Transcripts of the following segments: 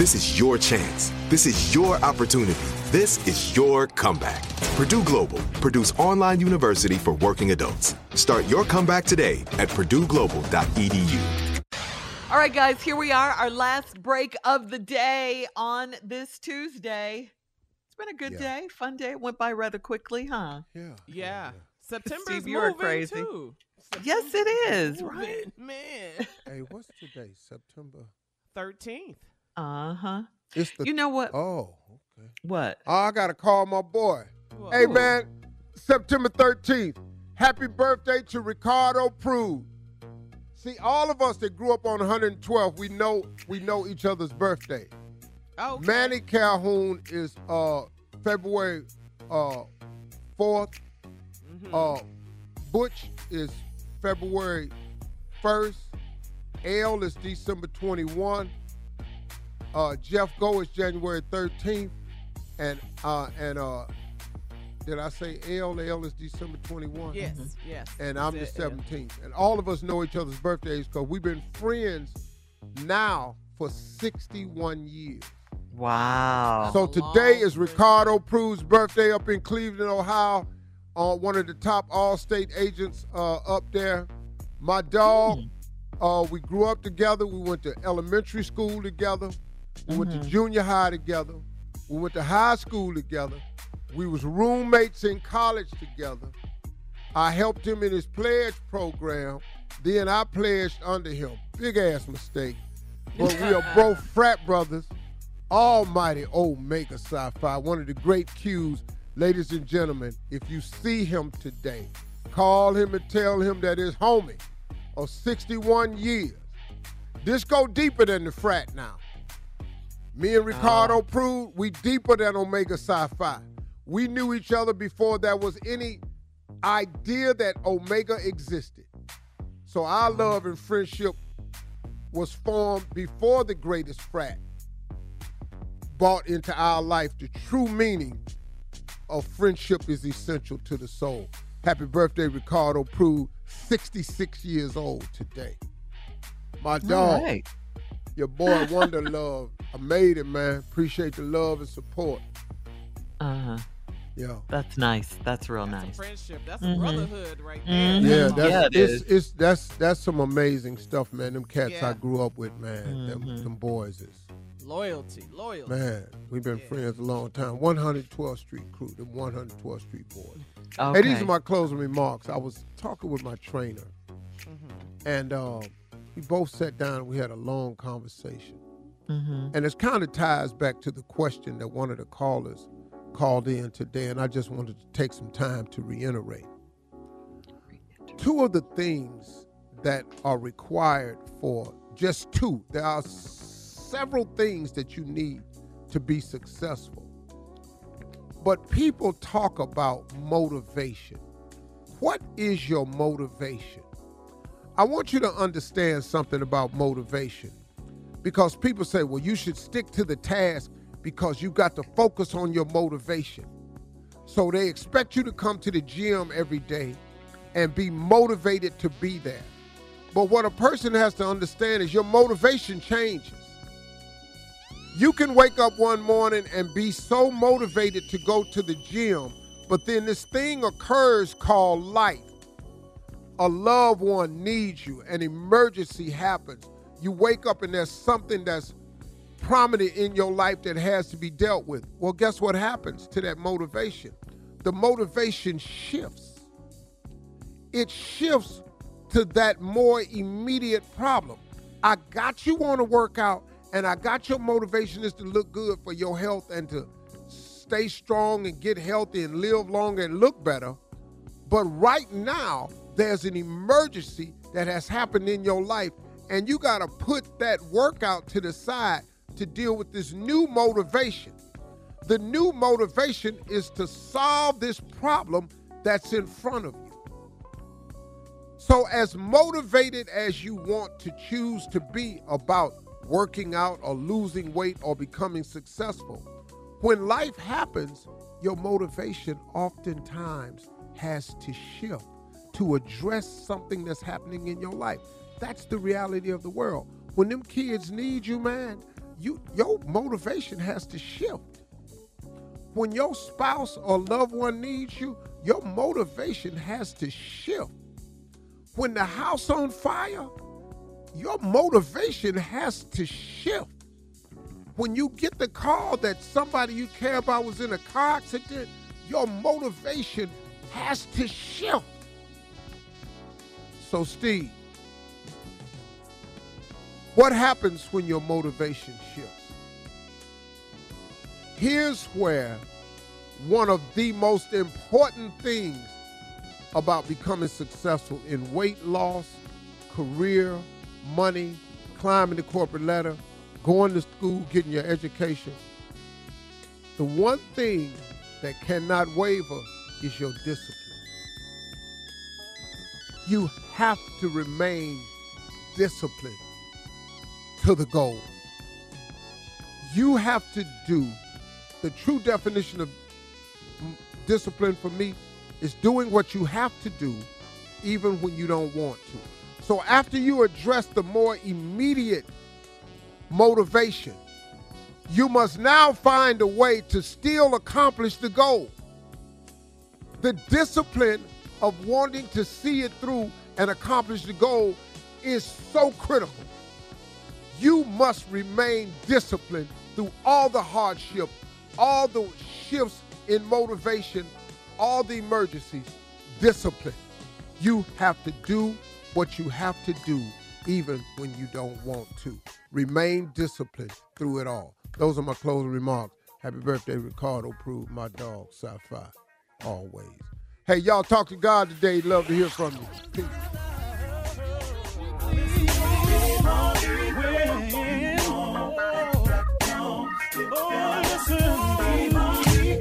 This is your chance. This is your opportunity. This is your comeback. Purdue Global, Purdue's online university for working adults. Start your comeback today at purdueglobal.edu. All right, guys, here we are, our last break of the day on this Tuesday. It's been a good Yeah. day, fun day. It went by rather quickly, huh? Yeah. Yeah. September is Steve, you're moving crazy. too. Yes, it is, Moving, right? Man. Hey, what's today? September. 13th. Uh huh. It's the. You know what? Oh, okay. What? Oh, I gotta call my boy. Whoa. Hey, man. September 13th. Happy birthday to Ricardo Prude. See, all of us that grew up on 112, we know we know each other's birthday. Okay. Manny Calhoun is uh February uh 4th. Mhm. Uh Butch is February 1st. L is December 21. Uh Jeff Go is January 13th. And uh and uh did I say L? L is December 21. yes, yes. And I'm the Is that- 17th. And all of us know each other's birthdays because we've been friends now for 61 years. Wow. So today long is Ricardo Prude's birthday up in Cleveland, Ohio. Uh, one of the top all-state agents uh, up there. My dog. Uh, we grew up together. We went to elementary school together. We went to mm-hmm. junior high together. We went to high school together. We was roommates in college together. I helped him in his pledge program. Then I pledged under him. Big ass mistake. But we are both frat brothers. Almighty Omega Psi Phi, one of the great Qs. Ladies and gentlemen, if you see him today, call him and tell him that his homie of 61 years. This go deeper than the frat now. Me and uh-huh. Ricardo Prude, we deeper than Omega Psi Phi. We knew each other before there was any idea that Omega existed. So our love and friendship was formed before the greatest frat brought into our life. The true meaning of friendship is essential to the soul. Happy birthday, Ricardo Prude, 66 years old today. My dog, right. your boy Wonder Love. I made it, man. Appreciate the love and support. Uh huh. Yeah. That's nice. That's real That's nice. a friendship. That's Mhm. a brotherhood right Mhm. Yeah, that's Yeah, it it's, is. it's that's that's some amazing stuff, man. Them cats I grew up with, man. Them, Mhm. them boys is Loyalty, loyalty. man. We've been Yeah. friends a long time. 112th Street crew, the 112th Street boys. Okay. Hey, these are my closing remarks. I was talking with my trainer, Mm-hmm. and um, we both sat down and we had a long conversation. Mhm. And it kind of ties back to the question that one of the callers called in today, and I just wanted to take some time to reiterate. Two of the things that are required for just two, there are several things that you need to be successful. But people talk about motivation. What is your motivation? I want you to understand something about motivation because people say, well, you should stick to the task because you got to focus on your motivation. So they expect you to come to the gym every day and be motivated to be there. But what a person has to understand is your motivation changes. You can wake up one morning and be so motivated to go to the gym, but then this thing occurs called life. A loved one needs you, an emergency happens. You wake up and there's something that's prominent in your life that has to be dealt with. Well, guess what happens to that motivation? The motivation shifts. It shifts to that more immediate problem. I got you on a workout, and I got your motivation is to look good for your health and to stay strong and get healthy and live longer and look better. But right now, there's an emergency that has happened in your life, and you got to put that workout to the side to deal with this new motivation. The new motivation is to solve this problem that's in front of you. So, as motivated as you want to choose to be about working out or losing weight or becoming successful, when life happens, your motivation oftentimes has to shift to address something that's happening in your life. That's the reality of the world. When them kids need you, man, you your motivation has to shift. When your spouse or loved one needs you, your motivation has to shift. When the house on fire, your motivation has to shift. When you get the call that somebody you care about was in a car accident, your motivation has to shift. So, Steve, what happens when your motivation shifts? Here's where one of the most important things about becoming successful in weight loss, career, money, climbing the corporate ladder, going to school, getting your education. The one thing that cannot waver is your discipline. You have to remain disciplined to the goal. You have to do the true definition of discipline for me is doing what you have to do even when you don't want to. So after you address the more immediate motivation, you must now find a way to still accomplish the goal. The discipline of wanting to see it through and accomplish the goal is so critical. Must remain disciplined through all the hardship, all the shifts in motivation, all the emergencies. Discipline. You have to do what you have to do even when you don't want to. Remain disciplined through it all. Those are my closing remarks. Happy birthday, Ricardo Prude, my dog, Psi Phi, always. Hey, y'all talk to God today. Love to hear from you. Peace.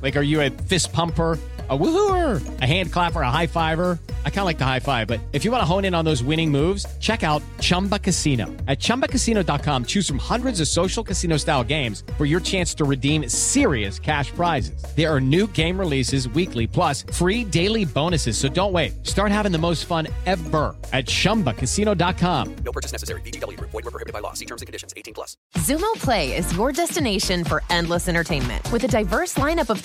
Like, are you a fist pumper? A woohooer, a hand clapper, a high fiver. I kind of like the high five, but if you want to hone in on those winning moves, check out Chumba Casino. At ChumbaCasino.com, choose from hundreds of social casino style games for your chance to redeem serious cash prizes. There are new game releases weekly, plus free daily bonuses. So don't wait. Start having the most fun ever at ChumbaCasino.com. No purchase necessary. VGW. Void were prohibited by law. See terms and conditions. 18 plus. Xumo Play is your destination for endless entertainment. With a diverse lineup of